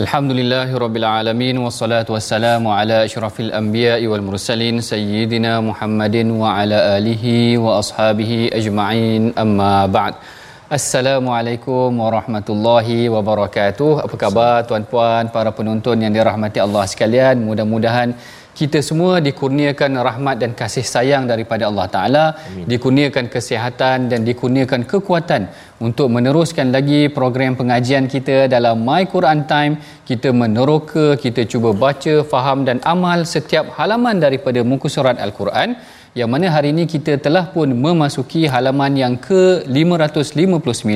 Alhamdulillahi Rabbil Alamin Wassalatu wassalamu ala ashrafil anbiya'i wal mursalin Sayyidina Muhammadin wa ala alihi wa ashabihi ajma'in. Amma ba'd. Assalamualaikum warahmatullahi wabarakatuh. Apa khabar tuan-puan, para penonton yang dirahmati Allah sekalian? Mudah-mudahan kita semua dikurniakan rahmat dan kasih sayang daripada Allah Ta'ala dikurniakan kesihatan dan dikurniakan kekuatan untuk meneruskan lagi program pengajian kita dalam My Quran Time. Kita meneroka, kita cuba baca, faham dan amal setiap halaman daripada muka surat Al-Quran yang mana hari ini kita telah pun memasuki halaman yang ke-559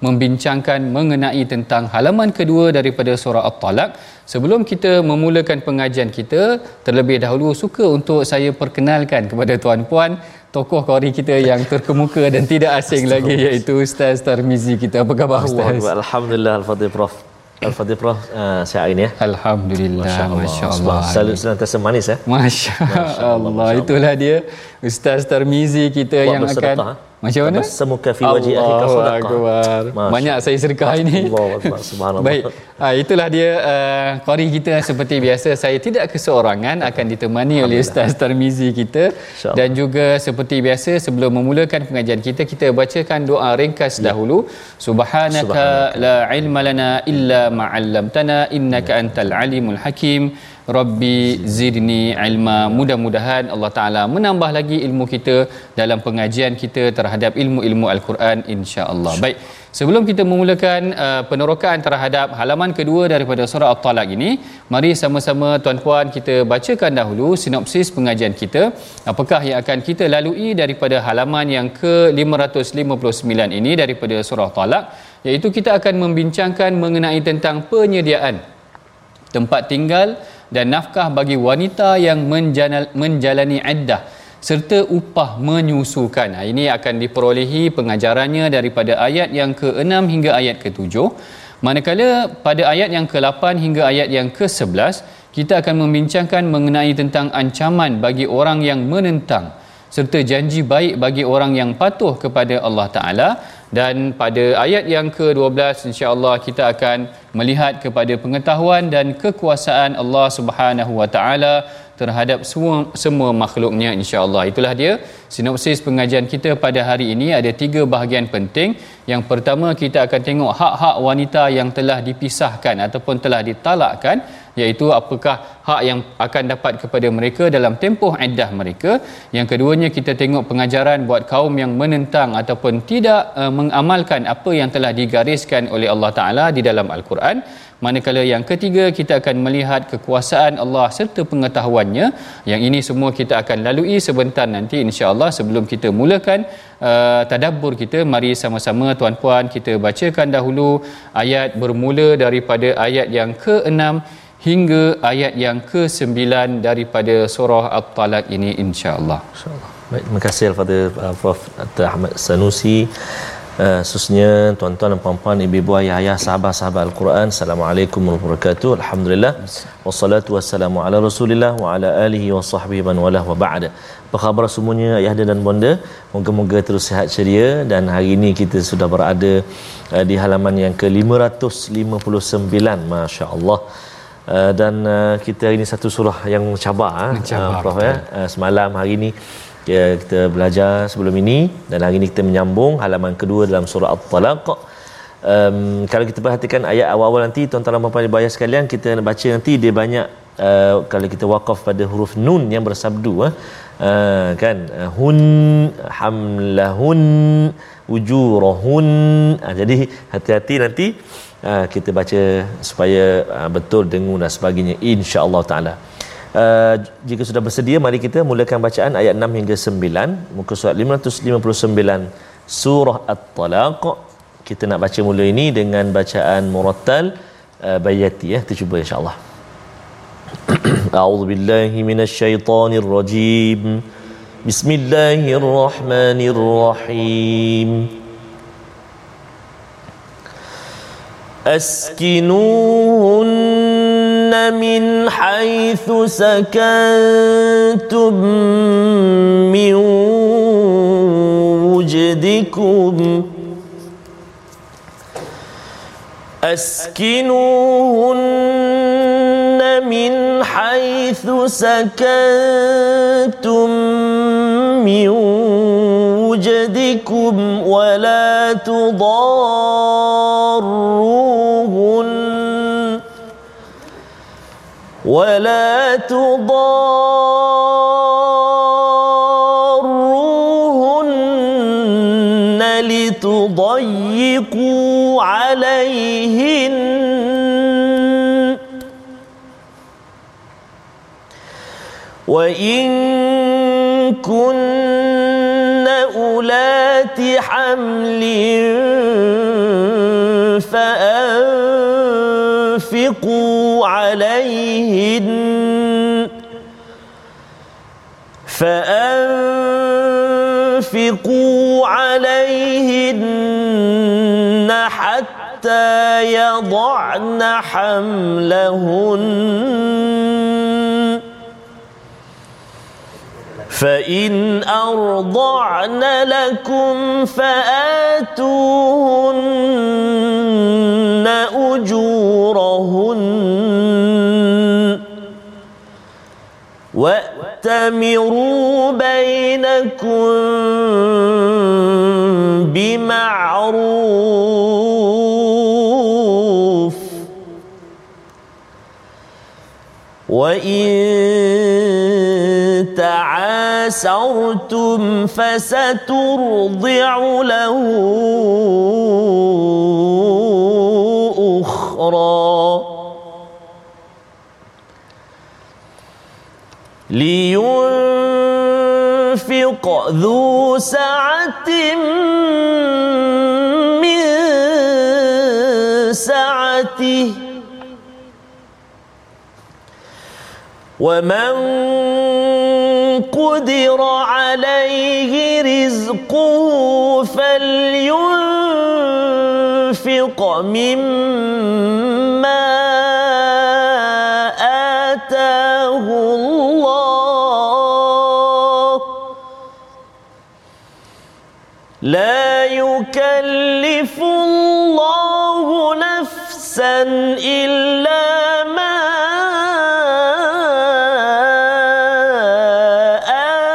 membincangkan mengenai tentang halaman kedua daripada surah At-Talaq. Sebelum kita memulakan pengajian kita, terlebih dahulu suka untuk saya perkenalkan kepada tuan-puan tokoh kori kita yang terkemuka dan tidak asing lagi iaitu Ustaz Tarmizi kita. Apa khabar Ustaz? Alhamdulillah Al-Fadhil Prof. Al-Fadhil Prof uh, sihat hari ni ya. Alhamdulillah, Masya Allah. Masya Allah. Selalu senantiasa manis ya. Masya, Masya. Allah. Itulah dia Ustaz Tarmizi kita Buat yang akan bersedekah, macam mana? Semuka fi wajhi akhika sadaqah. Akbar. Masya Banyak saya sedekah ini. Allah Akbar. Subhanallah. Baik, ha, itulah dia uh, qari kita seperti biasa. Saya tidak keseorangan akan ditemani oleh Ustaz Tarmizi kita InsyaAllah. dan juga seperti biasa sebelum memulakan pengajian kita kita bacakan doa ringkas dahulu. Subhanaka Subhanaka. la ilma lana illa ma 'allamtana innaka antal alimul hakim. Rabbi zidni ilma. Mudah-mudahan Allah Taala menambah lagi ilmu kita dalam pengajian kita terhadap ilmu-ilmu Al-Quran insya-Allah. Baik. Sebelum kita memulakan uh, penerokaan terhadap halaman kedua daripada surah At-Talaq ini, mari sama-sama tuan-puan kita bacakan dahulu sinopsis pengajian kita. Apakah yang akan kita lalui daripada halaman yang ke-559 ini daripada surah At-Talaq? Iaitu kita akan membincangkan mengenai tentang penyediaan tempat tinggal dan nafkah bagi wanita yang menjalani iddah serta upah menyusukan. Ini akan diperolehi pengajarannya daripada ayat yang ke-6 hingga ayat ke-7. Manakala pada ayat yang ke-8 hingga ayat yang ke-11 kita akan membincangkan mengenai tentang ancaman bagi orang yang menentang serta janji baik bagi orang yang patuh kepada Allah Taala dan pada ayat yang ke-12 insya-Allah kita akan melihat kepada pengetahuan dan kekuasaan Allah Subhanahu Wa Taala terhadap semua semua makhluknya insya-Allah. Itulah dia sinopsis pengajian kita pada hari ini ada tiga bahagian penting. Yang pertama kita akan tengok hak-hak wanita yang telah dipisahkan ataupun telah ditalakkan iaitu apakah hak yang akan dapat kepada mereka dalam tempoh iddah mereka. Yang keduanya kita tengok pengajaran buat kaum yang menentang ataupun tidak uh, mengamalkan apa yang telah digariskan oleh Allah Taala di dalam Al-Quran. Manakala yang ketiga kita akan melihat kekuasaan Allah serta pengetahuannya. Yang ini semua kita akan lalui sebentar nanti insya-Allah sebelum kita mulakan uh, tadabbur kita mari sama-sama tuan-puan kita bacakan dahulu ayat bermula daripada ayat yang ke-6 hingga ayat yang ke-9 daripada surah At-Talaq ini insya-Allah. InsyaAllah. Baik, terima kasih Al-Fadhil uh, Prof. Dr. Ahmad Sanusi. Uh, khususnya tuan-tuan dan puan-puan, ibu-ibu, ayah-ayah, sahabat-sahabat Al-Quran. Assalamualaikum warahmatullahi wabarakatuh. Alhamdulillah. Wassalatu wassalamu ala Rasulillah wa ala alihi wa sahbihi man walah wa ba'da. Apa khabar semuanya ayah dan bonda? Moga-moga terus sihat ceria dan hari ini kita sudah berada uh, di halaman yang ke-559. Masya-Allah. Uh, dan uh, kita hari ini satu surah yang mencabar, Mencabar, uh, Prof ya. Uh, semalam hari ini ya, kita belajar sebelum ini. Dan hari ini kita menyambung halaman kedua dalam surah At-Talaq. Um, kalau kita perhatikan ayat awal-awal nanti tuan-tuan dan puan-puan bayar sekalian kita baca nanti dia banyak uh, kalau kita wakaf pada huruf nun yang bersabdu uh, uh, kan? Hun hamlahun ujurahun. Uh, jadi hati-hati nanti uh, kita baca supaya uh, betul dengung dan sebagainya. insya-Allah taala. Uh, jika sudah bersedia mari kita mulakan bacaan ayat 6 hingga 9 muka surat 559 surah at-talaq. Kita nak baca mula ini dengan bacaan murattal uh, bayati ya. Kita cuba insyaallah. A'udzu billahi minasyaitonir rajim bismillahirrahmanirrahim أسكنوهن من حيث سكنتم من وجدكم. أسكنوهن من حيث سكنتم من وجدكم ولا تضاروهن ولا تضاروهن لتضيقوا عليهن. وإن كن أولات حمل فأنفقوا عليهن فأنفقوا عليهن حتى يضعن حملهن فإن أرضعن لكم فآتوهن أجورهن وأتمروا بينكم بمعروف وإن تعاسرتم فسترضع له أخرى لينفق ذو سعة من سعته. ومن قدر عليه رزقه فلينفق مما لا يكلف الله نفسا إلا ما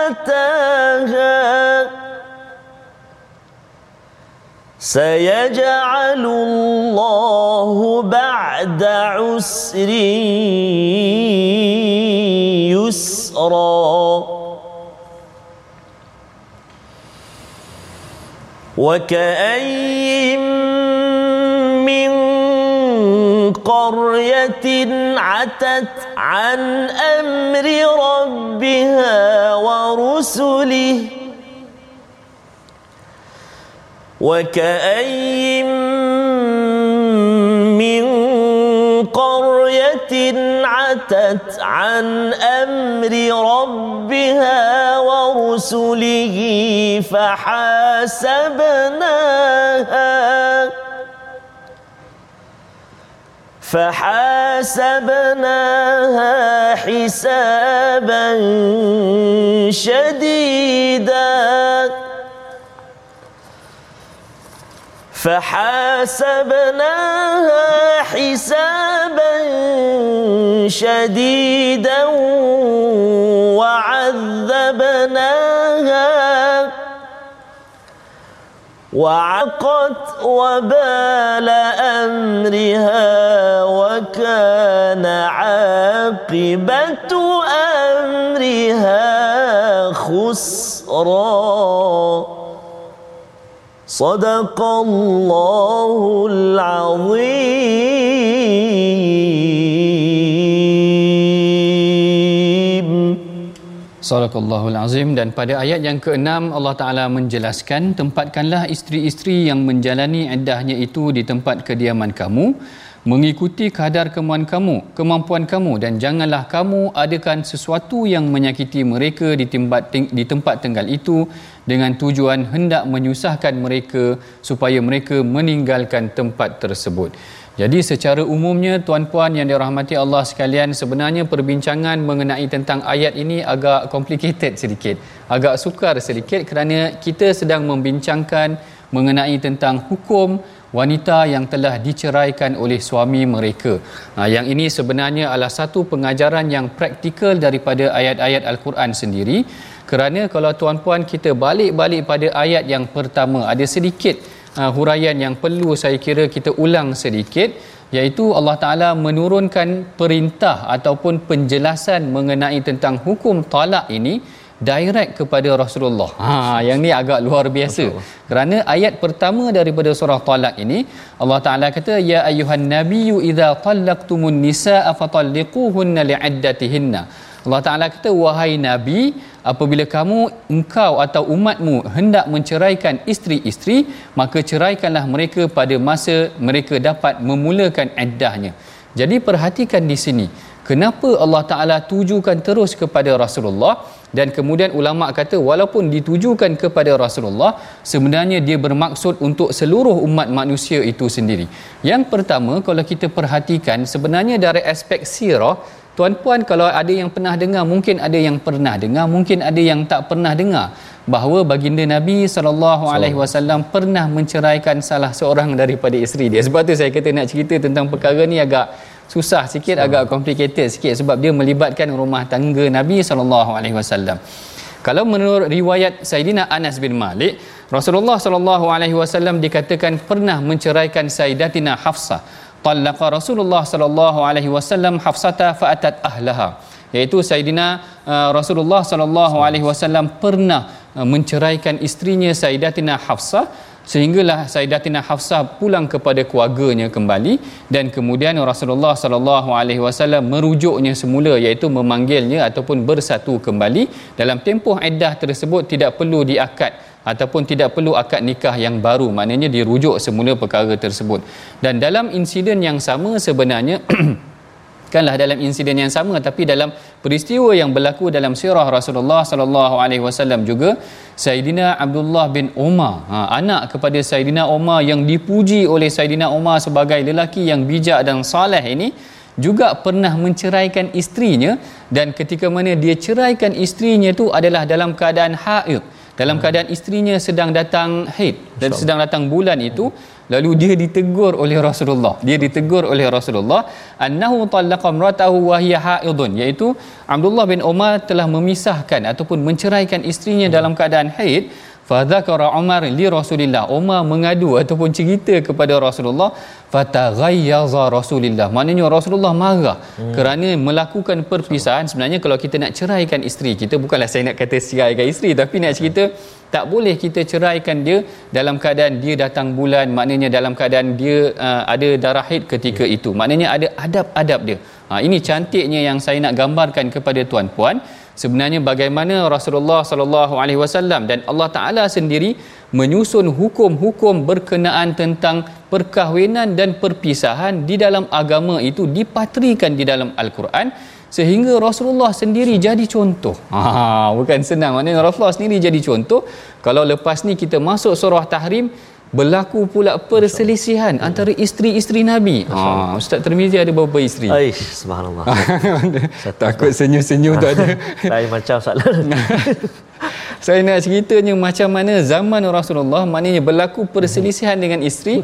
آتاها. سيجعل الله بعد عسر يسرا. وكأين من قرية عتت عن أمر ربها ورسله. وكأين من عتت عن أمر ربها ورسله فحاسبناها فحاسبناها حسابا شديدا فحاسبناها حسابا شديدا وعذبناها وعقت وبال أمرها وكان عاقبة أمرها خسرا صدق الله العظيم Sadaqallahul Azim dan pada ayat yang ke-6 Allah Taala menjelaskan tempatkanlah isteri-isteri yang menjalani iddahnya itu di tempat kediaman kamu mengikuti kadar kemampuan kamu kemampuan kamu dan janganlah kamu adakan sesuatu yang menyakiti mereka di tempat di tempat tinggal itu dengan tujuan hendak menyusahkan mereka supaya mereka meninggalkan tempat tersebut. Jadi secara umumnya tuan-puan yang dirahmati Allah sekalian sebenarnya perbincangan mengenai tentang ayat ini agak complicated sedikit agak sukar sedikit kerana kita sedang membincangkan mengenai tentang hukum wanita yang telah diceraikan oleh suami mereka. Ha, yang ini sebenarnya adalah satu pengajaran yang praktikal daripada ayat-ayat Al-Quran sendiri. Kerana kalau tuan-puan kita balik-balik pada ayat yang pertama, ada sedikit uh, huraian yang perlu saya kira kita ulang sedikit iaitu Allah Taala menurunkan perintah ataupun penjelasan mengenai tentang hukum talak ini direct kepada Rasulullah. Ha yang ni agak luar biasa. Betul. Kerana ayat pertama daripada surah Talak ini Allah Taala kata ya ayuhan nabiyyu idza talaqtumun nisaa fatalliquhunna li'iddatihinna. Allah Taala kata wahai nabi apabila kamu engkau atau umatmu hendak menceraikan isteri-isteri maka ceraikanlah mereka pada masa mereka dapat memulakan iddahnya. Jadi perhatikan di sini kenapa Allah Taala tujukan terus kepada Rasulullah dan kemudian ulama kata walaupun ditujukan kepada Rasulullah sebenarnya dia bermaksud untuk seluruh umat manusia itu sendiri. Yang pertama kalau kita perhatikan sebenarnya dari aspek sirah tuan-puan kalau ada yang pernah dengar mungkin ada yang pernah dengar mungkin ada yang tak pernah dengar bahawa baginda Nabi sallallahu alaihi wasallam pernah menceraikan salah seorang daripada isteri dia. Sebab tu saya kata nak cerita tentang perkara ni agak susah sikit agak complicated sikit sebab dia melibatkan rumah tangga Nabi sallallahu alaihi wasallam. Kalau menurut riwayat Saidina Anas bin Malik, Rasulullah sallallahu alaihi wasallam dikatakan pernah menceraikan Sayyidatina Hafsah. Talaqa Rasulullah sallallahu alaihi wasallam Hafsata fa'atat ahlaha. Iaitu Saidina uh, Rasulullah sallallahu alaihi wasallam pernah uh, menceraikan isterinya Sayyidatina Hafsah sehinggalah Sayyidatina Hafsah pulang kepada keluarganya kembali dan kemudian Rasulullah sallallahu alaihi wasallam merujuknya semula iaitu memanggilnya ataupun bersatu kembali dalam tempoh iddah tersebut tidak perlu diakad ataupun tidak perlu akad nikah yang baru. Maknanya dirujuk semula perkara tersebut. Dan dalam insiden yang sama sebenarnya bukanlah dalam insiden yang sama tapi dalam peristiwa yang berlaku dalam sirah Rasulullah sallallahu alaihi wasallam juga Saidina Abdullah bin Umar ha, anak kepada Saidina Umar yang dipuji oleh Saidina Umar sebagai lelaki yang bijak dan saleh ini juga pernah menceraikan isterinya. Dan ketika mana dia ceraikan isterinya itu adalah dalam keadaan haid dalam keadaan isterinya sedang datang haid dan sedang datang bulan itu lalu dia ditegur oleh Rasulullah. Dia ditegur oleh Rasulullah annahu talaqa imratahu wa hiya haidun iaitu Abdullah bin Umar telah memisahkan ataupun menceraikan isterinya dalam keadaan haid. Fadzakara Umar li Rasulillah. Umar mengadu ataupun cerita kepada Rasulullah fataghayyaza Rasulillah maknanya Rasulullah marah hmm. kerana melakukan perpisahan sebenarnya kalau kita nak ceraikan isteri kita bukanlah saya nak kata ceraikan isteri tapi nak cerita tak boleh kita ceraikan dia dalam keadaan dia datang bulan maknanya dalam keadaan dia uh, ada darah haid ketika hmm. itu maknanya ada adab-adab dia ha, ini cantiknya yang saya nak gambarkan kepada tuan-puan sebenarnya bagaimana Rasulullah sallallahu alaihi wasallam dan Allah Taala sendiri menyusun hukum-hukum berkenaan tentang perkahwinan dan perpisahan di dalam agama itu dipatrikan di dalam al-Quran sehingga Rasulullah sendiri jadi contoh. Ha bukan senang maknanya Rasulullah sendiri jadi contoh. Kalau lepas ni kita masuk surah Tahrim berlaku pula perselisihan antara isteri-isteri Nabi. Ha, Ustaz Tirmizi ada berapa isteri? Aish, subhanallah. Takut senyum-senyum tu ada. Saya macam salah. saya nak ceritanya macam mana zaman Rasulullah maknanya berlaku perselisihan dengan isteri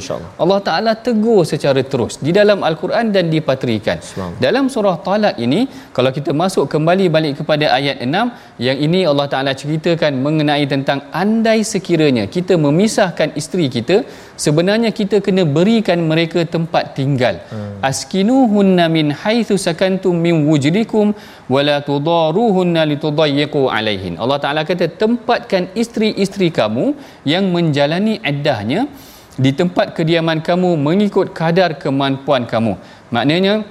Allah Taala tegur secara terus di dalam al-Quran dan dipatrikan. Dalam surah Talak ini kalau kita masuk kembali balik kepada ayat 6 yang ini Allah Taala ceritakan mengenai tentang andai sekiranya kita memisahkan isteri kita sebenarnya kita kena berikan mereka tempat tinggal. Hmm. askinuhunna min haitsu sakantum min wujdikum wala tudaruhunna litudayyiqu alaihin. Allah Taala kata tempatkan isteri-isteri kamu yang menjalani iddahnya di tempat kediaman kamu mengikut kadar kemampuan kamu. Maknanya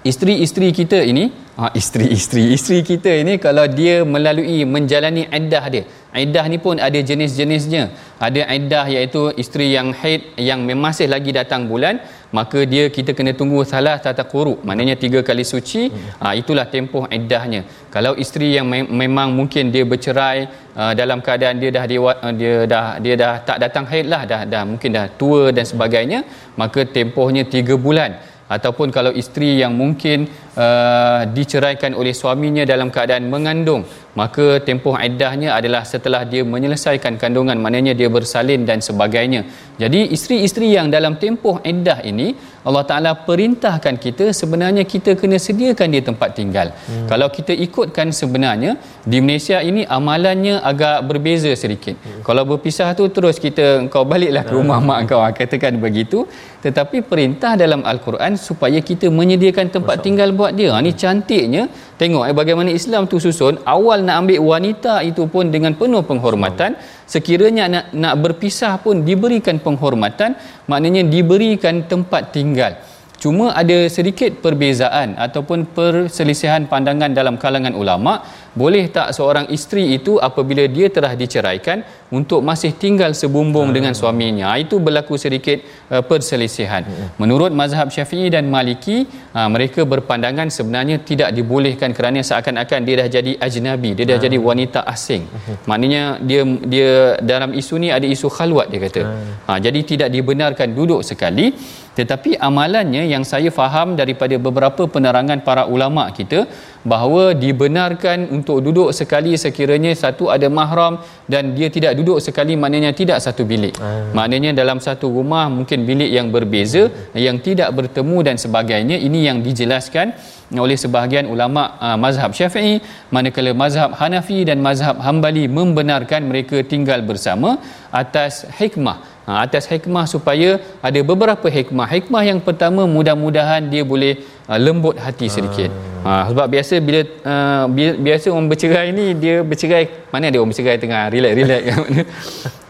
isteri-isteri kita ini ha, isteri-isteri isteri kita ini kalau dia melalui menjalani iddah dia. Iddah ni pun ada jenis-jenisnya. Ada iddah iaitu isteri yang haid yang masih lagi datang bulan maka dia kita kena tunggu salah tata quru maknanya tiga kali suci ha, itulah tempoh iddahnya. Kalau isteri yang me- memang mungkin dia bercerai uh, dalam keadaan dia dah dia, dia dah dia dah tak datang haid lah dah dah mungkin dah tua dan sebagainya maka tempohnya tiga bulan. Ataupun kalau isteri yang mungkin uh, diceraikan oleh suaminya dalam keadaan mengandung maka tempoh iddahnya adalah setelah dia menyelesaikan kandungan maknanya dia bersalin dan sebagainya jadi isteri-isteri yang dalam tempoh iddah ini Allah Taala perintahkan kita sebenarnya kita kena sediakan dia tempat tinggal hmm. kalau kita ikutkan sebenarnya di Malaysia ini amalannya agak berbeza sedikit hmm. kalau berpisah tu terus kita kau baliklah ke rumah hmm. mak kau ah, katakan begitu tetapi perintah dalam al-Quran supaya kita menyediakan tempat Masya tinggal buat dia. Ha, ni cantiknya tengok eh, bagaimana Islam tu susun awal nak ambil wanita itu pun dengan penuh penghormatan. Sekiranya nak nak berpisah pun diberikan penghormatan maknanya diberikan tempat tinggal. Cuma ada sedikit perbezaan ataupun perselisihan pandangan dalam kalangan ulama boleh tak seorang isteri itu apabila dia telah diceraikan untuk masih tinggal sebumbung hmm. dengan suaminya ah, itu berlaku sedikit uh, perselisihan hmm. menurut mazhab syafi'i dan maliki uh, mereka berpandangan sebenarnya tidak dibolehkan kerana seakan-akan dia dah jadi ajnabi dia dah hmm. jadi wanita asing hmm. maknanya dia dia dalam isu ni ada isu khalwat dia kata hmm. uh, jadi tidak dibenarkan duduk sekali tetapi amalannya yang saya faham daripada beberapa penerangan para ulama kita bahawa dibenarkan untuk duduk sekali sekiranya satu ada mahram dan dia tidak duduk sekali maknanya tidak satu bilik. Hmm. Maknanya dalam satu rumah mungkin bilik yang berbeza hmm. yang tidak bertemu dan sebagainya ini yang dijelaskan oleh sebahagian ulama uh, mazhab Syafi'i manakala mazhab Hanafi dan mazhab Hambali membenarkan mereka tinggal bersama atas hikmah ha, atas hikmah supaya ada beberapa hikmah. Hikmah yang pertama mudah-mudahan dia boleh uh, lembut hati sedikit. Hmm. ha, sebab biasa bila uh, biasa orang bercerai ni dia bercerai mana dia orang bercerai tengah relax relax.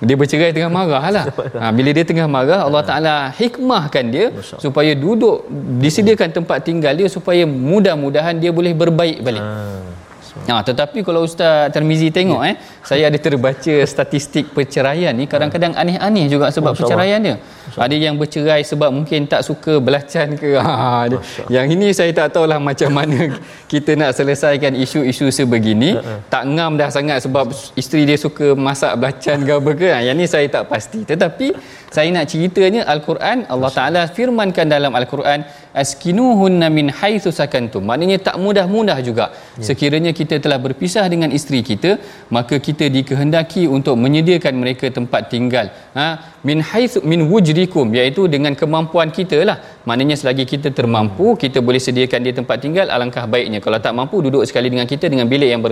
Dia bercerai tengah marah lah. Ha, bila dia tengah marah Allah Ta'ala hikmahkan dia supaya duduk disediakan tempat tinggal dia supaya mudah-mudahan dia boleh berbaik balik. Hmm. Ha, tetapi kalau Ustaz Termizi tengok ya. eh, saya ada terbaca statistik perceraian ni kadang-kadang aneh-aneh juga sebab perceraian dia. Ada yang bercerai sebab mungkin tak suka belacan ke. Ha, yang ini saya tak tahulah macam mana kita nak selesaikan isu-isu sebegini. tak ngam dah sangat sebab isteri dia suka masak belacan ke apa ke. Ha, yang ni saya tak pasti. Tetapi saya nak ceritanya Al-Quran Allah Taala firmankan dalam Al-Quran askinuhunna min haitsu sakantum. Maknanya tak mudah-mudah juga. Ya. sekiranya kita telah berpisah dengan isteri kita maka kita dikehendaki untuk menyediakan mereka tempat tinggal. Ha? Min haitsu min wujdikum iaitu dengan kemampuan kita lah. Maknanya selagi kita termampu kita boleh sediakan dia tempat tinggal alangkah baiknya. Kalau tak mampu duduk sekali dengan kita dengan bilik yang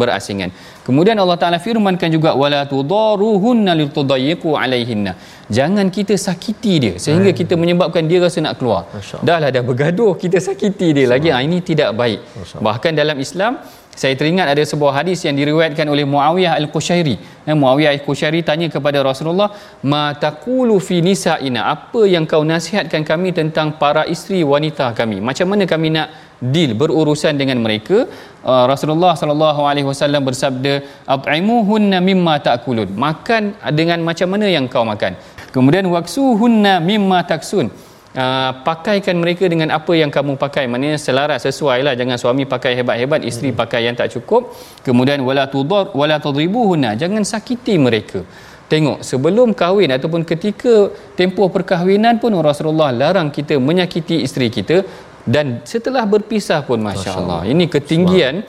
berasingan. Kemudian Allah Taala firmankan juga wala tudaruhunna litudayyiqu alaihinna jangan kita sakiti dia sehingga hmm. kita menyebabkan dia rasa nak keluar dah lah dah bergaduh kita sakiti dia lagi ha, ini tidak baik bahkan dalam Islam saya teringat ada sebuah hadis yang diriwayatkan oleh Muawiyah Al-Qushairi. Eh, Muawiyah Al-Qushairi tanya kepada Rasulullah, "Ma taqulu fi nisa'ina? Apa yang kau nasihatkan kami tentang para isteri wanita kami? Macam mana kami nak deal berurusan dengan mereka?" Uh, Rasulullah sallallahu alaihi wasallam bersabda, "At'imuhunna mimma ta'kulun." Makan dengan macam mana yang kau makan. Kemudian waksuhunna mimma taksun. Uh, pakaikan mereka dengan apa yang kamu pakai. Maknanya selaras sesuai lah jangan suami pakai hebat-hebat isteri hmm. pakai yang tak cukup. Kemudian wala tudar wala tadribuhunna jangan sakiti mereka. Tengok sebelum kahwin ataupun ketika tempoh perkahwinan pun Rasulullah larang kita menyakiti isteri kita. Dan setelah berpisah pun masya-Allah ini ketinggian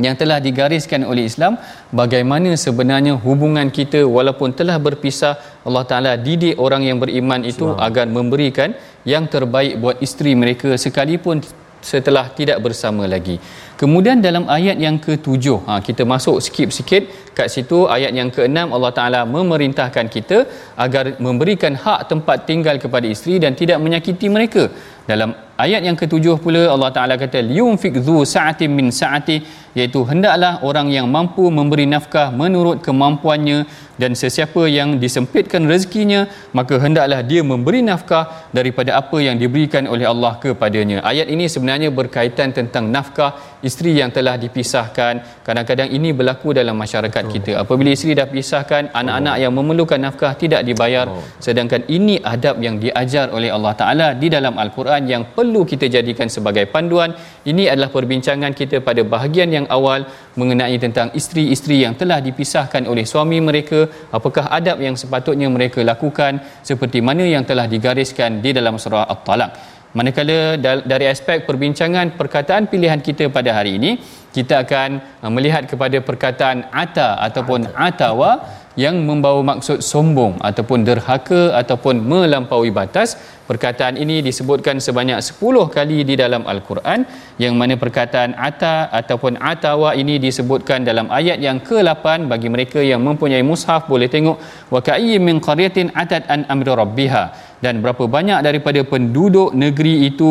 yang telah digariskan oleh Islam bagaimana sebenarnya hubungan kita walaupun telah berpisah Allah Taala didik orang yang beriman itu Selamat. agar memberikan yang terbaik buat isteri mereka sekalipun setelah tidak bersama lagi. Kemudian dalam ayat yang ketujuh, ha, kita masuk skip sikit kat situ ayat yang keenam Allah Taala memerintahkan kita agar memberikan hak tempat tinggal kepada isteri dan tidak menyakiti mereka. Dalam ayat yang ketujuh pula Allah Taala kata liyunfik dzu sa'atin min sa'ati iaitu hendaklah orang yang mampu memberi nafkah menurut kemampuannya dan sesiapa yang disempitkan rezekinya maka hendaklah dia memberi nafkah daripada apa yang diberikan oleh Allah kepadanya. Ayat ini sebenarnya berkaitan tentang nafkah isteri yang telah dipisahkan. Kadang-kadang ini berlaku dalam masyarakat kita. Apabila isteri dah pisahkan, anak-anak yang memerlukan nafkah tidak dibayar sedangkan ini adab yang diajar oleh Allah Taala di dalam Al-Quran yang perlu kita jadikan sebagai panduan. Ini adalah perbincangan kita pada bahagian yang awal mengenai tentang isteri-isteri yang telah dipisahkan oleh suami mereka. Apakah adab yang sepatutnya mereka lakukan? Seperti mana yang telah digariskan di dalam surah At-Talaq manakala dari aspek perbincangan perkataan pilihan kita pada hari ini kita akan uh, melihat kepada perkataan ata ataupun atawa yang membawa maksud sombong ataupun derhaka ataupun melampaui batas. Perkataan ini disebutkan sebanyak 10 kali di dalam al-Quran yang mana perkataan ata ataupun atawa ini disebutkan dalam ayat yang ke-8 bagi mereka yang mempunyai mushaf boleh tengok wa ka'iyyin min qaryatin atat an amri rabbiha dan berapa banyak daripada penduduk negeri itu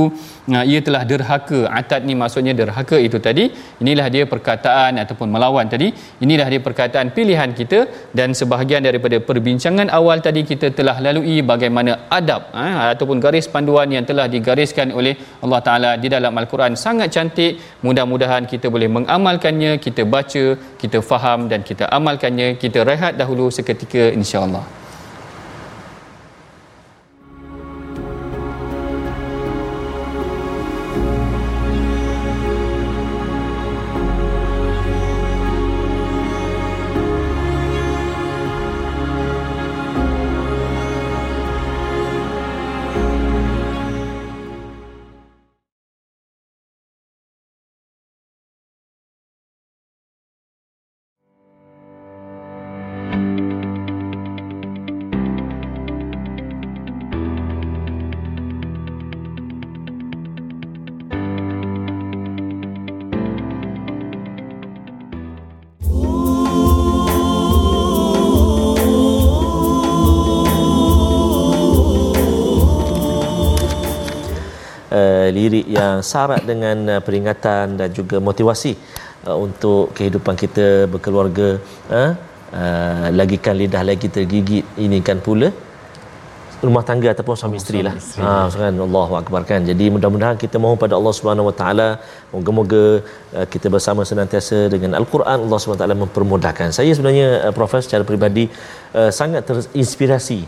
ia telah derhaka. Atat ni maksudnya derhaka itu tadi. Inilah dia perkataan ataupun melawan tadi. Inilah dia perkataan pilihan kita. Dan sebahagian daripada perbincangan awal tadi kita telah lalui bagaimana adab ha, ataupun garis panduan yang telah digariskan oleh Allah Taala di dalam al-Quran. Sangat cantik. Mudah-mudahan kita boleh mengamalkannya kita baca kita faham dan kita amalkannya. Kita rehat dahulu seketika insya-Allah yang syarat dengan uh, peringatan dan juga motivasi uh, untuk kehidupan kita berkeluarga uh, uh, lagikan lidah lagi tergigit ini kan pula rumah tangga ataupun suami isteri lah. Ha kan Allahu akbar kan. Jadi mudah-mudahan kita mohon pada Allah Subhanahu Wa Taala moga-moga uh, kita bersama senantiasa dengan Al-Quran Allah Subhanahu Wa Taala mempermudahkan. Saya sebenarnya uh, profesor secara peribadi sangat terinspirasi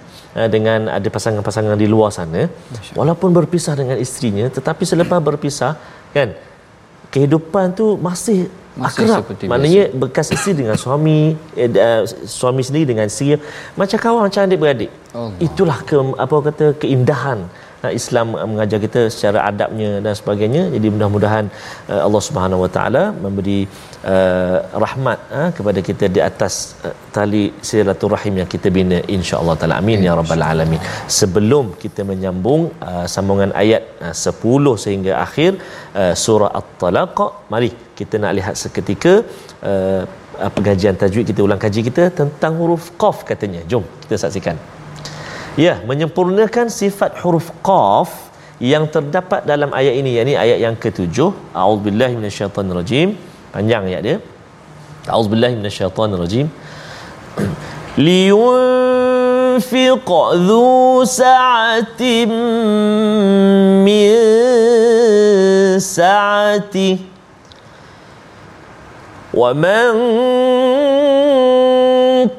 dengan ada pasangan-pasangan di luar sana walaupun berpisah dengan isterinya tetapi selepas berpisah kan kehidupan tu masih masih akrab maknanya biasa. bekas isteri dengan suami eh, uh, suami sendiri dengan isteri macam kawan macam adik beradik Allah. itulah ke apa kata keindahan Islam uh, mengajar kita secara adabnya dan sebagainya. Jadi mudah-mudahan uh, Allah Subhanahu Wa Taala memberi uh, rahmat uh, kepada kita di atas uh, tali silaturahim yang kita bina insya-Allah taala. Amin ya rabbal alamin. Sebelum kita menyambung uh, sambungan ayat uh, 10 sehingga akhir uh, surah at-talaq mari kita nak lihat seketika uh, pengajian tajwid kita ulang kaji kita tentang huruf qaf katanya. Jom kita saksikan Ya, menyempurnakan sifat huruf qaf yang terdapat dalam ayat ini, yakni ayat yang ketujuh. A'udzubillahi minasyaitonirrajim. Panjang ayat dia. A'udzubillahi minasyaitonirrajim. لينفق sa'atin min sa'ati wa man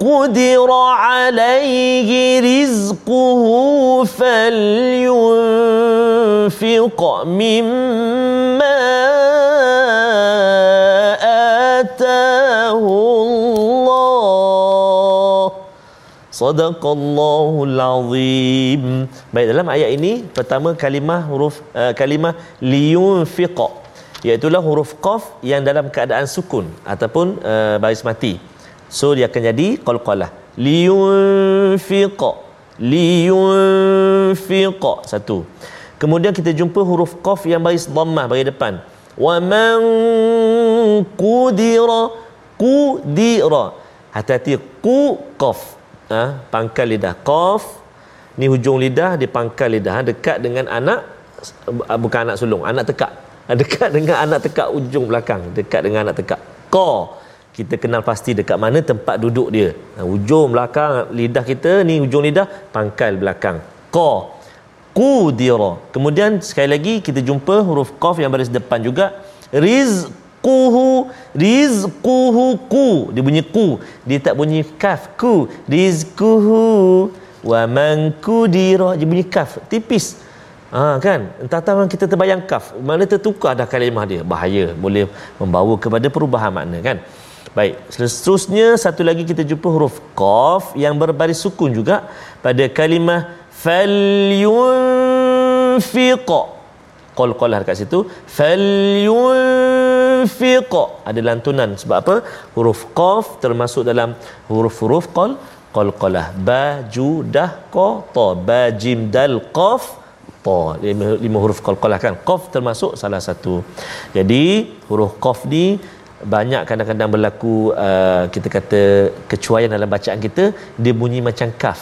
قدر عليه رزقه فلينفق مما آتاه الله صدق الله العظيم Baik dalam ayat ini pertama kalimah huruf uh, kalimah liyunfiq iaitu huruf qaf yang dalam keadaan sukun ataupun uh, baris mati so dia akan jadi qalqalah. Liyunfiq. Liyunfiq. Satu. Kemudian kita jumpa huruf qaf yang baris dhammah bagi depan. Wa man qudira. Qudira. Hati-hati. Qu qaf. Ha? pangkal lidah. Qaf. Ni hujung lidah di pangkal lidah. Ha? dekat dengan anak bukan anak sulung. Anak tekak. Dekat dengan anak tekak ujung belakang. Dekat dengan anak tekak. Qa kita kenal pasti dekat mana tempat duduk dia. Ujung belakang lidah kita ni ujung lidah pangkal belakang. Qa qudira. Kemudian sekali lagi kita jumpa huruf qaf yang baris depan juga. Rizquhu rizquhu ku. Dia bunyi ku. Dia tak bunyi kaf ku. Rizquhu wa man qudira. Dia bunyi kaf tipis. Ha, kan? Entah-entah kita terbayang kaf. Mana tertukar dah kalimah dia? Bahaya. Boleh membawa kepada perubahan makna kan baik. Seterusnya satu lagi kita jumpa huruf qaf yang berbaris sukun juga pada kalimah falyunfiq. Qalqalah dekat situ. Falyunfiq. Ada lantunan. Sebab apa? Huruf qaf termasuk dalam huruf-huruf qal qalqalah ba ju dah qa ta ba jim dal qaf ta lima, lima huruf qalqalah kan? Qaf termasuk salah satu. Jadi huruf qaf ni banyak kadang-kadang berlaku uh, kita kata kecuaian dalam bacaan kita dia bunyi macam kaf.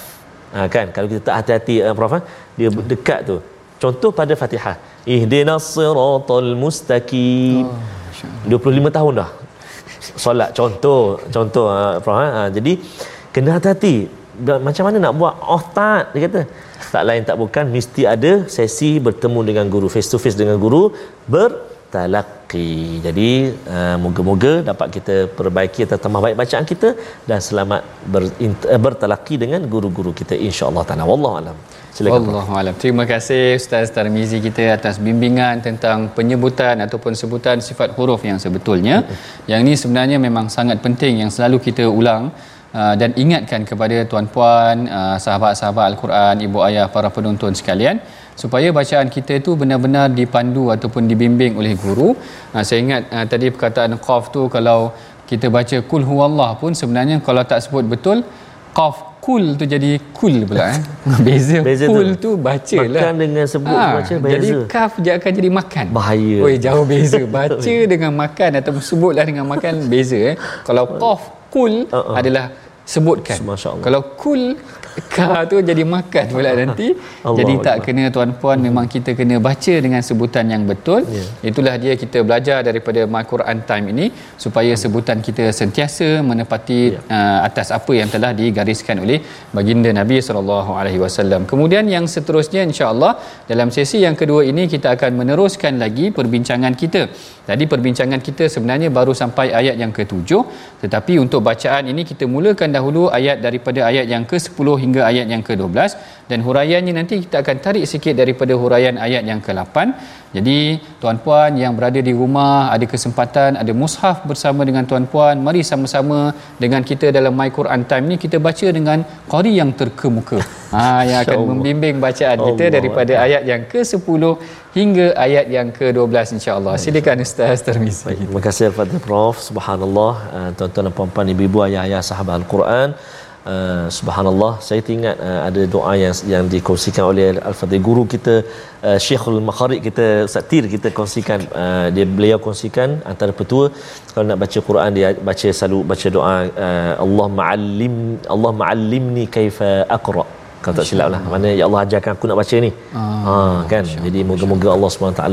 Ha, kan? Kalau kita tak hati-hati uh, prof ha? dia dekat tu. Contoh pada Fatihah. Ihdinas siratal mustaqim. Oh, 25 tahun dah. Solat contoh contoh uh, prof ha? jadi kena hati-hati. Macam mana nak buat oh tak dia kata. Tak lain tak bukan mesti ada sesi bertemu dengan guru face to face dengan guru ber talaqi. Jadi uh, moga-moga dapat kita perbaiki atau tambah baik bacaan kita dan selamat ber, uh, bertalaqi dengan guru-guru kita insya-Allah taala. Wallahu alam. Silakan. Wallahu alam. Terima kasih Ustaz Tarmizi kita atas bimbingan tentang penyebutan ataupun sebutan sifat huruf yang sebetulnya. Yang ini sebenarnya memang sangat penting yang selalu kita ulang uh, dan ingatkan kepada tuan-puan, uh, sahabat-sahabat Al-Quran, ibu ayah, para penonton sekalian supaya bacaan kita itu benar-benar dipandu ataupun dibimbing oleh guru. Ha, saya ingat ha, tadi perkataan qaf tu kalau kita baca kul huwallah pun sebenarnya kalau tak sebut betul qaf kul tu jadi kul pula eh. Beza, beza kul tu, tu baca lah. Makan dengan sebut ha, baca beza. Jadi kaf dia akan jadi makan. Bahaya. Oi jauh beza. Baca dengan makan atau sebutlah dengan makan beza eh. Kalau qaf kul uh-uh. adalah sebutkan. Kalau kul ka tu jadi makan pula nanti Allah jadi tak Allah. kena tuan-puan memang kita kena baca dengan sebutan yang betul yeah. itulah dia kita belajar daripada my Quran time ini supaya sebutan kita sentiasa menepati yeah. uh, atas apa yang telah digariskan oleh baginda Nabi sallallahu alaihi wasallam kemudian yang seterusnya insya-Allah dalam sesi yang kedua ini kita akan meneruskan lagi perbincangan kita tadi perbincangan kita sebenarnya baru sampai ayat yang ketujuh tetapi untuk bacaan ini kita mulakan dahulu ayat daripada ayat yang ke-10 hingga ayat yang ke-12 dan huraiannya nanti kita akan tarik sikit daripada huraian ayat yang ke-8. Jadi tuan-puan yang berada di rumah ada kesempatan ada mushaf bersama dengan tuan-puan, mari sama-sama dengan kita dalam My Quran Time ni kita baca dengan qari yang terkemuka. Ha yang akan membimbing bacaan kita daripada ayat yang ke-10 hingga ayat yang ke-12 insya-Allah. Silakan Ustaz Termizi. Terima kasih kepada Prof. Subhanallah, uh, tuan-tuan dan puan-puan ibu-ibu ayah-ayah sahabat Al-Quran. Uh, subhanallah saya teringat uh, ada doa yang yang dikongsikan oleh al-fadhil. Guru kita uh, Syekhul Makharik kita Ustaz Tir kita kongsikan uh, dia beliau kongsikan antara petua. Kalau nak baca Quran dia baca selalu baca doa uh, Allah ma'allim Allah ma'allimni kaifa aqra kalau tak silap lah. Mana ya Allah ajarkan aku nak baca ni. Ah, ha, kan? jadi moga-moga Allah SWT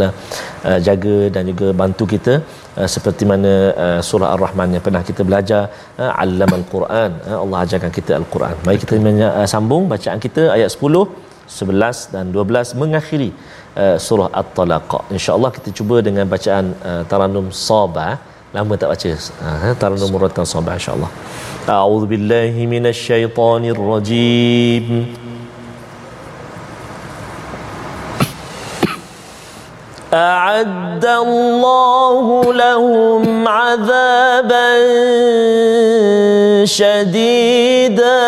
uh, jaga dan juga bantu kita uh, seperti mana uh, surah Ar-Rahman yang pernah kita belajar uh, Allam Al-Quran. Uh, Allah ajarkan kita Al-Quran. Mari kita uh, sambung bacaan kita ayat 10 11 dan 12 mengakhiri uh, surah At-Talaq. insyaAllah kita cuba dengan bacaan uh, Taranum Sabah lama tak baca. Uh, Taranum Muratan Sabah insyaAllah بالله من الشيطان الرجيم أعد الله لهم عذابا شديدا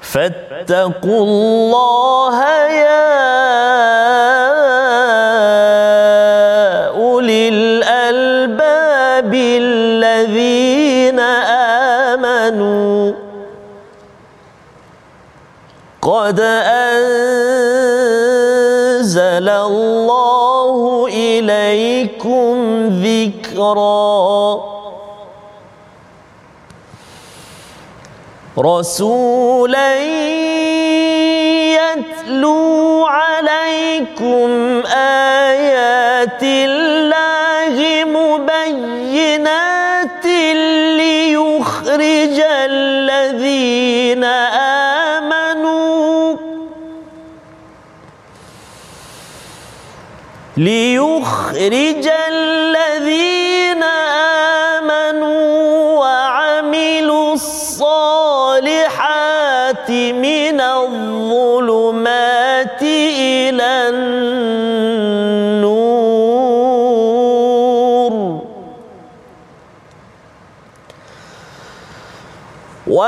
فاتقوا الله يا بالذين آمنوا قد أنزل الله إليكم ذكرا. رسولا يتلو عليكم آيات الله مبينات ليخرج الذين آمنوا. ليخرج الذين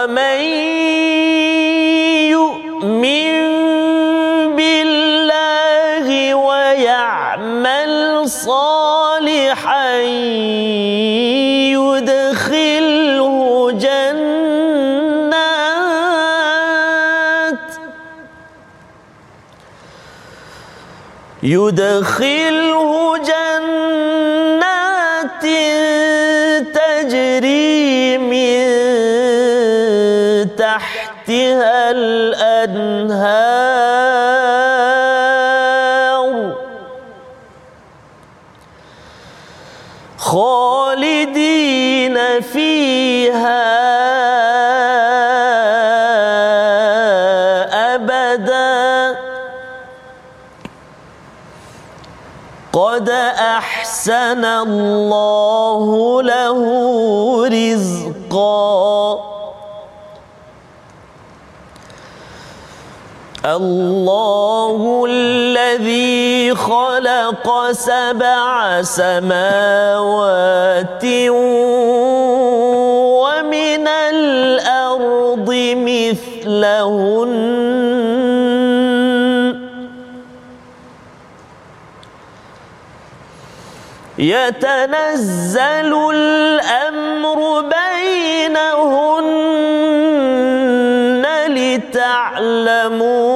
ومن يؤمن بالله ويعمل صالحا يدخله جنات يدخله الأنهار. خالدين فيها أبدا. قد أحسن الله له رزقا. الله الذي خلق سبع سماوات ومن الأرض مثلهن يتنزل الأمر بينهن لتعلموا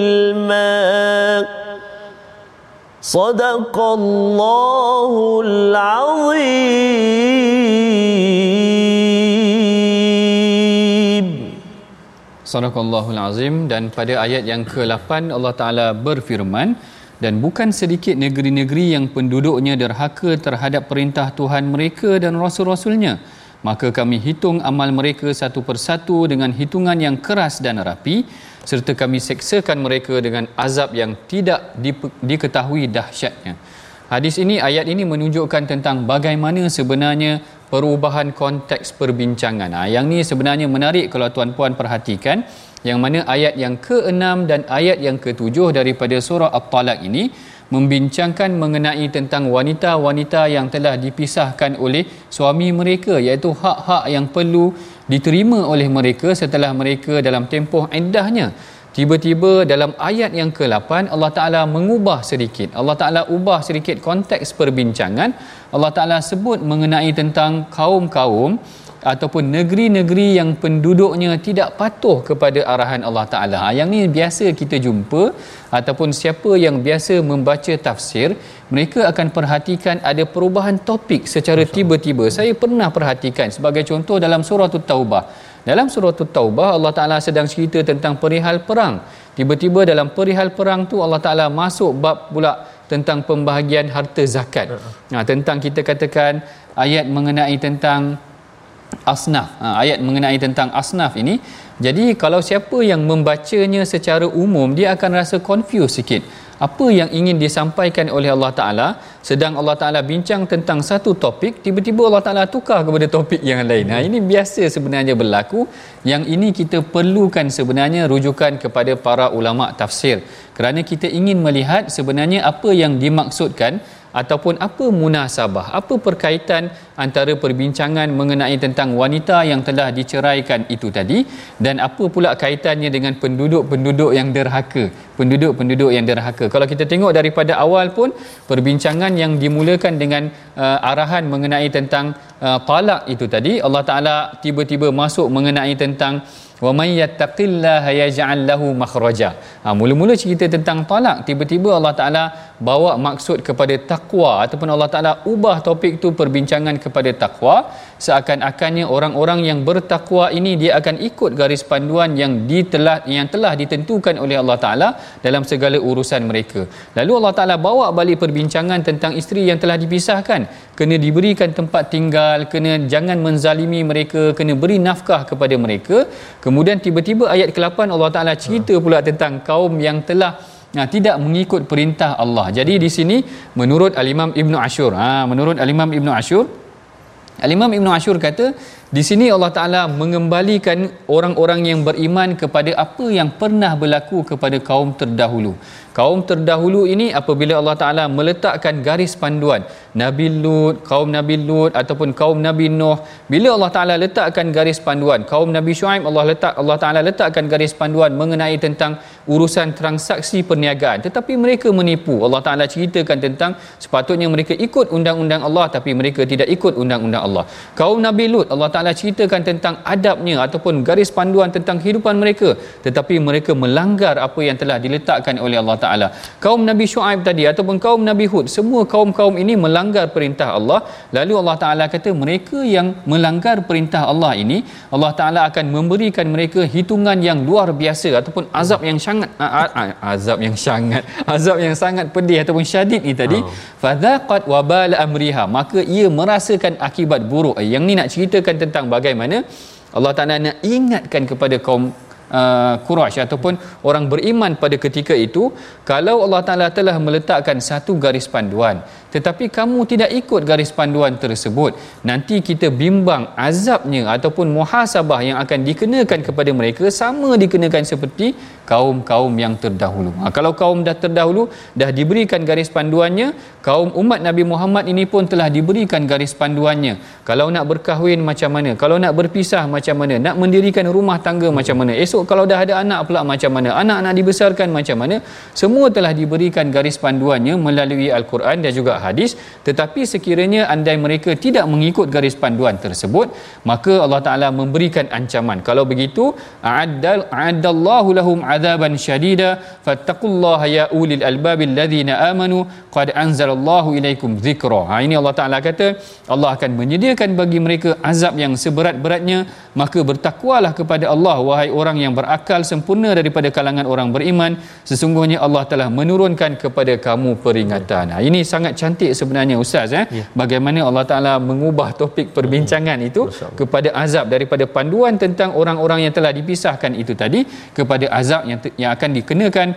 صدق الله العظيم Sadaqallahul Azim dan pada ayat yang ke-8 Allah Taala berfirman dan bukan sedikit negeri-negeri yang penduduknya derhaka terhadap perintah Tuhan mereka dan rasul-rasulnya maka kami hitung amal mereka satu persatu dengan hitungan yang keras dan rapi serta kami seksakan mereka dengan azab yang tidak di- diketahui dahsyatnya Hadis ini ayat ini menunjukkan tentang bagaimana sebenarnya perubahan konteks perbincangan. Ha, yang ni sebenarnya menarik kalau tuan-puan perhatikan yang mana ayat yang ke-6 dan ayat yang ke-7 daripada surah At-Talaq ini membincangkan mengenai tentang wanita-wanita yang telah dipisahkan oleh suami mereka iaitu hak-hak yang perlu diterima oleh mereka setelah mereka dalam tempoh iddahnya. Tiba-tiba dalam ayat yang ke-8 Allah Taala mengubah sedikit. Allah Taala ubah sedikit konteks perbincangan. Allah Taala sebut mengenai tentang kaum-kaum ataupun negeri-negeri yang penduduknya tidak patuh kepada arahan Allah Taala. Yang ni biasa kita jumpa ataupun siapa yang biasa membaca tafsir, mereka akan perhatikan ada perubahan topik secara tiba-tiba. Saya pernah perhatikan sebagai contoh dalam surah Taubah. Dalam surah Taubah Allah Taala sedang cerita tentang perihal perang. Tiba-tiba dalam perihal perang tu Allah Taala masuk bab pula tentang pembahagian harta zakat. Ha, tentang kita katakan ayat mengenai tentang asnaf. Ha, ayat mengenai tentang asnaf ini. Jadi kalau siapa yang membacanya secara umum dia akan rasa confused sikit. Apa yang ingin disampaikan oleh Allah Taala? Sedang Allah Taala bincang tentang satu topik tiba-tiba Allah Taala tukar kepada topik yang lain. Ha ini biasa sebenarnya berlaku. Yang ini kita perlukan sebenarnya rujukan kepada para ulama tafsir. Kerana kita ingin melihat sebenarnya apa yang dimaksudkan ataupun apa munasabah apa perkaitan antara perbincangan mengenai tentang wanita yang telah diceraikan itu tadi dan apa pula kaitannya dengan penduduk-penduduk yang derhaka penduduk-penduduk yang derhaka. Kalau kita tengok daripada awal pun perbincangan yang dimulakan dengan uh, arahan mengenai tentang uh, talak itu tadi Allah Taala tiba-tiba masuk mengenai tentang wa may yattaqillaha yaj'al lahu makhraja. Ha mula-mula cerita tentang talak tiba-tiba Allah Taala bawa maksud kepada takwa ataupun Allah Taala ubah topik tu perbincangan kepada takwa seakan-akannya orang-orang yang bertakwa ini dia akan ikut garis panduan yang ditelah yang telah ditentukan oleh Allah Taala dalam segala urusan mereka. Lalu Allah Taala bawa balik perbincangan tentang isteri yang telah dipisahkan, kena diberikan tempat tinggal, kena jangan menzalimi mereka, kena beri nafkah kepada mereka. Kemudian tiba-tiba ayat ke-8 Allah Taala cerita pula tentang kaum yang telah Nah, tidak mengikut perintah Allah. Jadi di sini menurut Al-Imam Ibn Ashur, ha, menurut Al-Imam Ibn Ashur, Al-Imam Ibn Ashur kata, di sini Allah Ta'ala mengembalikan orang-orang yang beriman kepada apa yang pernah berlaku kepada kaum terdahulu kaum terdahulu ini apabila Allah Taala meletakkan garis panduan Nabi Lut, kaum Nabi Lut ataupun kaum Nabi Nuh, bila Allah Taala letakkan garis panduan kaum Nabi Shu'aib Allah letak Allah Taala letakkan garis panduan mengenai tentang urusan transaksi perniagaan tetapi mereka menipu. Allah Taala ceritakan tentang sepatutnya mereka ikut undang-undang Allah tapi mereka tidak ikut undang-undang Allah. Kaum Nabi Lut Allah Taala ceritakan tentang adabnya ataupun garis panduan tentang kehidupan mereka tetapi mereka melanggar apa yang telah diletakkan oleh Allah Taala. Kaum Nabi Shu'aib tadi ataupun kaum Nabi Hud, semua kaum-kaum ini melanggar perintah Allah. Lalu Allah Taala kata mereka yang melanggar perintah Allah ini, Allah Taala akan memberikan mereka hitungan yang luar biasa ataupun azab yang sangat azab yang sangat azab yang sangat pedih ataupun syadid ni tadi. Oh. Fadzaqat wabal amriha, maka ia merasakan akibat buruk. Yang ni nak ceritakan tentang bagaimana Allah Taala nak ingatkan kepada kaum uh, Quraisy ataupun orang beriman pada ketika itu kalau Allah Taala telah meletakkan satu garis panduan tetapi kamu tidak ikut garis panduan tersebut. Nanti kita bimbang azabnya ataupun muhasabah yang akan dikenakan kepada mereka sama dikenakan seperti kaum-kaum yang terdahulu. Ha, kalau kaum dah terdahulu dah diberikan garis panduannya kaum umat Nabi Muhammad ini pun telah diberikan garis panduannya. Kalau nak berkahwin macam mana? Kalau nak berpisah macam mana? Nak mendirikan rumah tangga macam mana? Esok kalau dah ada anak pula macam mana? Anak nak dibesarkan macam mana? Semua telah diberikan garis panduannya melalui Al-Quran dan juga hadis tetapi sekiranya andai mereka tidak mengikut garis panduan tersebut maka Allah Taala memberikan ancaman. Kalau begitu a'addal a'addallahu lahum adaban syadida fattaqullaha ya ulil albabil ladzina amanu qad anzalallahu ilaikum dzikra ha ini Allah Taala kata Allah akan menyediakan bagi mereka azab yang seberat-beratnya maka bertakwalah kepada Allah wahai orang yang berakal sempurna daripada kalangan orang beriman sesungguhnya Allah telah menurunkan kepada kamu peringatan. Ha, ini sangat cantik sebenarnya ustaz eh ya. bagaimana Allah Taala mengubah topik perbincangan hmm. itu kepada azab daripada panduan tentang orang-orang yang telah dipisahkan itu tadi kepada azab yang yang akan dikenakan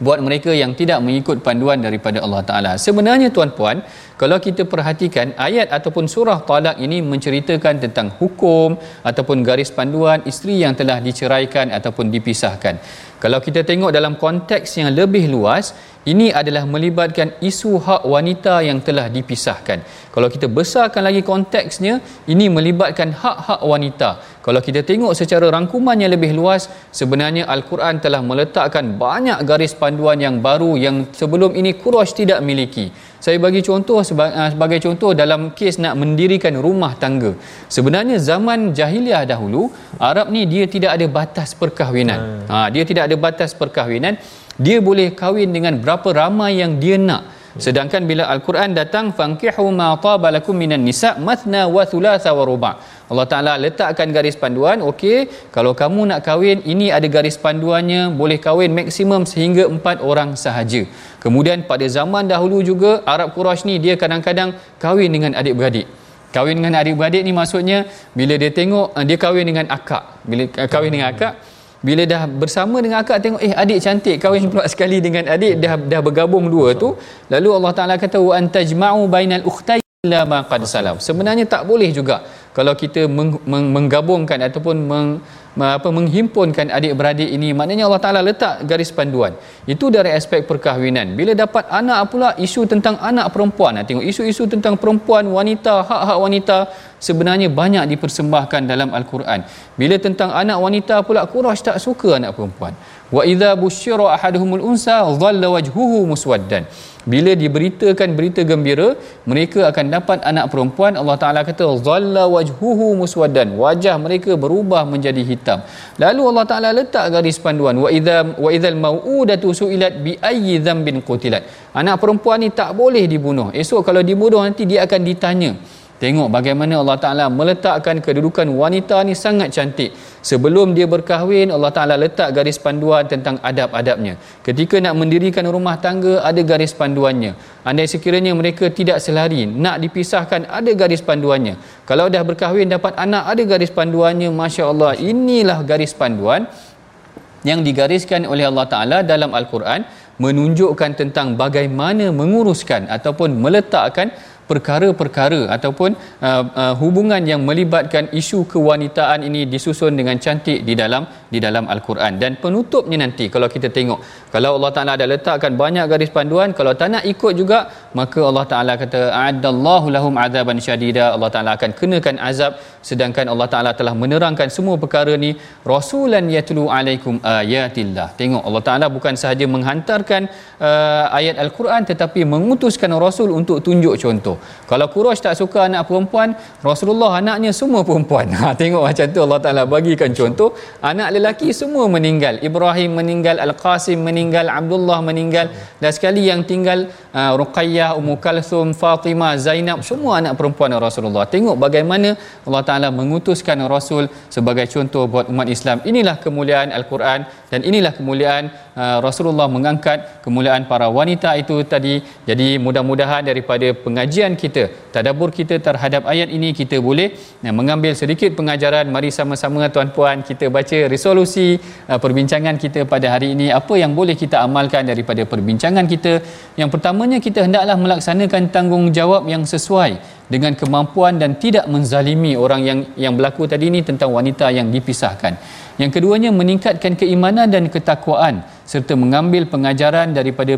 buat mereka yang tidak mengikut panduan daripada Allah Taala. Sebenarnya tuan-puan, kalau kita perhatikan ayat ataupun surah talak ini menceritakan tentang hukum ataupun garis panduan isteri yang telah diceraikan ataupun dipisahkan. Kalau kita tengok dalam konteks yang lebih luas, ini adalah melibatkan isu hak wanita yang telah dipisahkan. Kalau kita besarkan lagi konteksnya, ini melibatkan hak-hak wanita. Kalau kita tengok secara rangkuman yang lebih luas, sebenarnya Al-Quran telah meletakkan banyak garis panduan yang baru yang sebelum ini Quraisy tidak miliki. Saya bagi contoh sebagai contoh dalam kes nak mendirikan rumah tangga. Sebenarnya zaman jahiliah dahulu, Arab ni dia tidak ada batas perkahwinan. Hmm. Ha, dia tidak ada batas perkahwinan. Dia boleh kahwin dengan berapa ramai yang dia nak. Sedangkan bila Al-Quran datang fankihu ma taba lakum minan nisa mathna wa thulatha wa ruba. Allah Taala letakkan garis panduan, okey, kalau kamu nak kahwin ini ada garis panduannya, boleh kahwin maksimum sehingga empat orang sahaja. Kemudian pada zaman dahulu juga Arab Quraisy ni dia kadang-kadang kahwin dengan adik-beradik. Kahwin dengan adik-beradik ni maksudnya bila dia tengok dia kahwin dengan akak. Bila kahwin dengan akak bila dah bersama dengan akak tengok eh adik cantik kahwin pula sekali dengan adik dah dah bergabung dua tu lalu Allah Taala kata wa antajma'u bainal ukhtayn illa ma qad salam sebenarnya tak boleh juga kalau kita meng, meng, menggabungkan ataupun meng, apa menghimpunkan adik-beradik ini maknanya Allah Taala letak garis panduan. Itu dari aspek perkahwinan. Bila dapat anak pula isu tentang anak perempuan. Nah, tengok isu-isu tentang perempuan wanita hak-hak wanita sebenarnya banyak dipersembahkan dalam al-Quran. Bila tentang anak wanita pula Quraisy tak suka anak perempuan wa idza busyira ahaduhumul unsa dhalla wajhuhu muswaddan. Bila diberitakan berita gembira mereka akan dapat anak perempuan Allah Taala kata dhalla wajhuhu muswaddan. Wajah mereka berubah menjadi hitam. Lalu Allah Taala letak garis panduan wa idza wa idzal mauudatu suilat bi ayyi dhanbin qutilat. Anak perempuan ni tak boleh dibunuh. Esok kalau dibunuh nanti dia akan ditanya Tengok bagaimana Allah Ta'ala meletakkan kedudukan wanita ni sangat cantik. Sebelum dia berkahwin, Allah Ta'ala letak garis panduan tentang adab-adabnya. Ketika nak mendirikan rumah tangga, ada garis panduannya. Andai sekiranya mereka tidak selari, nak dipisahkan, ada garis panduannya. Kalau dah berkahwin, dapat anak, ada garis panduannya. Masya Allah, inilah garis panduan yang digariskan oleh Allah Ta'ala dalam Al-Quran menunjukkan tentang bagaimana menguruskan ataupun meletakkan perkara-perkara ataupun uh, uh, hubungan yang melibatkan isu kewanitaan ini disusun dengan cantik di dalam di dalam al-Quran. Dan penutupnya nanti kalau kita tengok kalau Allah Taala ada letakkan banyak garis panduan kalau tak nak ikut juga maka Allah Taala kata adallahu lahum azaban syadida. Allah Taala akan kenakan azab sedangkan Allah Taala telah menerangkan semua perkara ni rasulan yatlu alaikum ayatillah. Tengok Allah Taala bukan sahaja menghantarkan uh, ayat al-Quran tetapi mengutuskan rasul untuk tunjuk contoh kalau Quraisy tak suka anak perempuan Rasulullah anaknya semua perempuan. Ha, tengok macam tu Allah Taala bagikan contoh. Anak lelaki semua meninggal. Ibrahim meninggal Al-Qasim meninggal Abdullah meninggal. Dan sekali yang tinggal uh, Ruqayyah Ummu Kalthum Fatimah Zainab semua anak perempuan Rasulullah. Tengok bagaimana Allah Taala mengutuskan rasul sebagai contoh buat umat Islam. Inilah kemuliaan Al-Quran dan inilah kemuliaan uh, Rasulullah mengangkat kemuliaan para wanita itu tadi. Jadi mudah-mudahan daripada pengajian kita tadabbur kita terhadap ayat ini kita boleh uh, mengambil sedikit pengajaran. Mari sama-sama tuan-puan kita baca resolusi uh, perbincangan kita pada hari ini. Apa yang boleh kita amalkan daripada perbincangan kita? Yang pertamanya kita hendaklah melaksanakan tanggungjawab yang sesuai dengan kemampuan dan tidak menzalimi orang yang yang berlaku tadi ini tentang wanita yang dipisahkan. Yang keduanya meningkatkan keimanan dan ketakwaan serta mengambil pengajaran daripada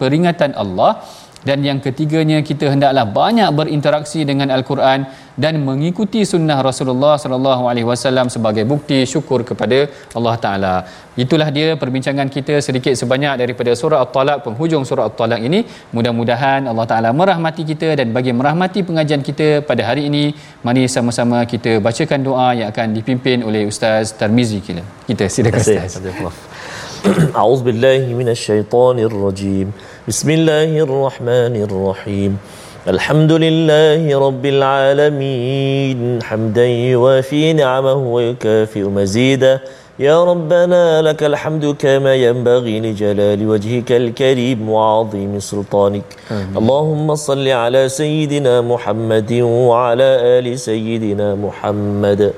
peringatan Allah dan yang ketiganya kita hendaklah banyak berinteraksi dengan al-Quran dan mengikuti sunnah Rasulullah sallallahu alaihi wasallam sebagai bukti syukur kepada Allah taala. Itulah dia perbincangan kita sedikit sebanyak daripada surah At-Talaq penghujung surah At-Talaq ini. Mudah-mudahan Allah taala merahmati kita dan bagi merahmati pengajian kita pada hari ini. Mari sama-sama kita bacakan doa yang akan dipimpin oleh Ustaz Tarmizi kita. Kita silakan Ustaz. A'udzubillahi minasyaitonirrajim. بسم الله الرحمن الرحيم الحمد لله رب العالمين حمدا يوافي نعمه ويكافئ مزيده يا ربنا لك الحمد كما ينبغي لجلال وجهك الكريم وعظيم سلطانك. آمين. اللهم صل على سيدنا محمد وعلى آل سيدنا محمد.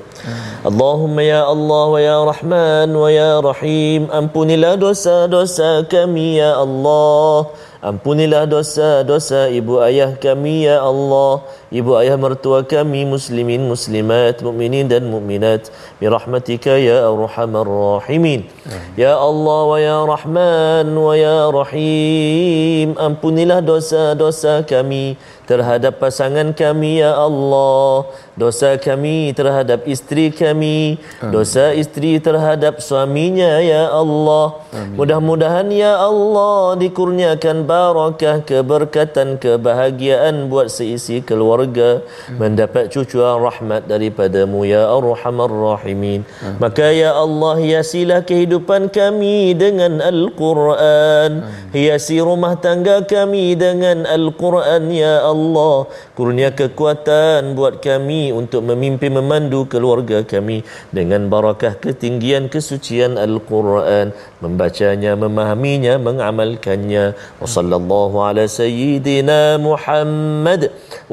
اللهم يا الله ويا رحمن ويا رحيم ampunilah dosa-dosa kami ya Allah Ampunilah dosa-dosa ibu ayah kami ya Allah. Ibu ayah mertua kami muslimin muslimat mukminin dan mukminat. Birahmatika ya arhamar rahimin. Ya Allah wa ya Rahman wa ya Rahim Ampunilah dosa-dosa kami terhadap pasangan kami ya Allah. Dosa kami terhadap isteri kami. Dosa isteri terhadap suaminya ya Allah. Mudah-mudahan ya Allah dikurniakan barakah keberkatan kebahagiaan buat seisi keluarga mendapat cucuan rahmat daripadamu ya arhamar rahimin. Maka ya Allah hiasilah kehidupan kami dengan Al-Quran. Hiasi rumah tangga kami dengan Al-Quran ya Allah. Kurnia kekuatan buat kami untuk memimpin memandu keluarga kami dengan barakah ketinggian kesucian Al-Quran. Membacanya memahaminya mengamalkannya. Wa ala sayyidina Muhammad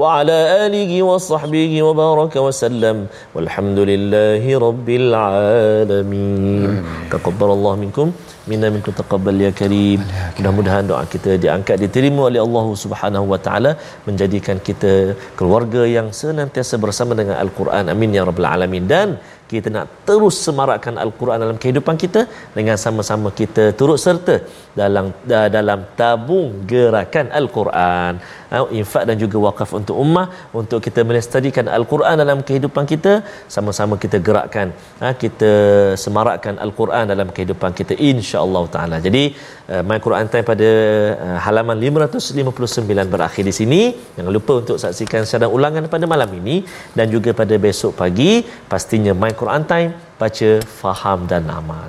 wa ala alihi wa sahbihi wa baraka wa sallam. Walhamdulillahi rabbil alamin. Taqabbalallahu minkum. Minna minkum taqabbal ya karim. Mudah-mudahan doa kita diangkat diterima oleh Allah Subhanahu wa taala menjadikan kita keluarga yang senantiasa bersama dengan al-Quran. Amin ya rabbal alamin. Dan kita nak terus semarakkan al-Quran dalam kehidupan kita dengan sama-sama kita turut serta dalam dalam tabung gerakan al-Quran. Infak dan juga wakaf untuk ummah untuk kita melestarikan al-Quran dalam kehidupan kita sama-sama kita gerakkan ha, kita semarakkan al-Quran dalam kehidupan kita insya-Allah taala. Jadi uh, my Quran time pada uh, halaman 559 berakhir di sini. Jangan lupa untuk saksikan secara ulangan pada malam ini dan juga pada besok pagi. Pastinya my Quran Time baca faham dan amal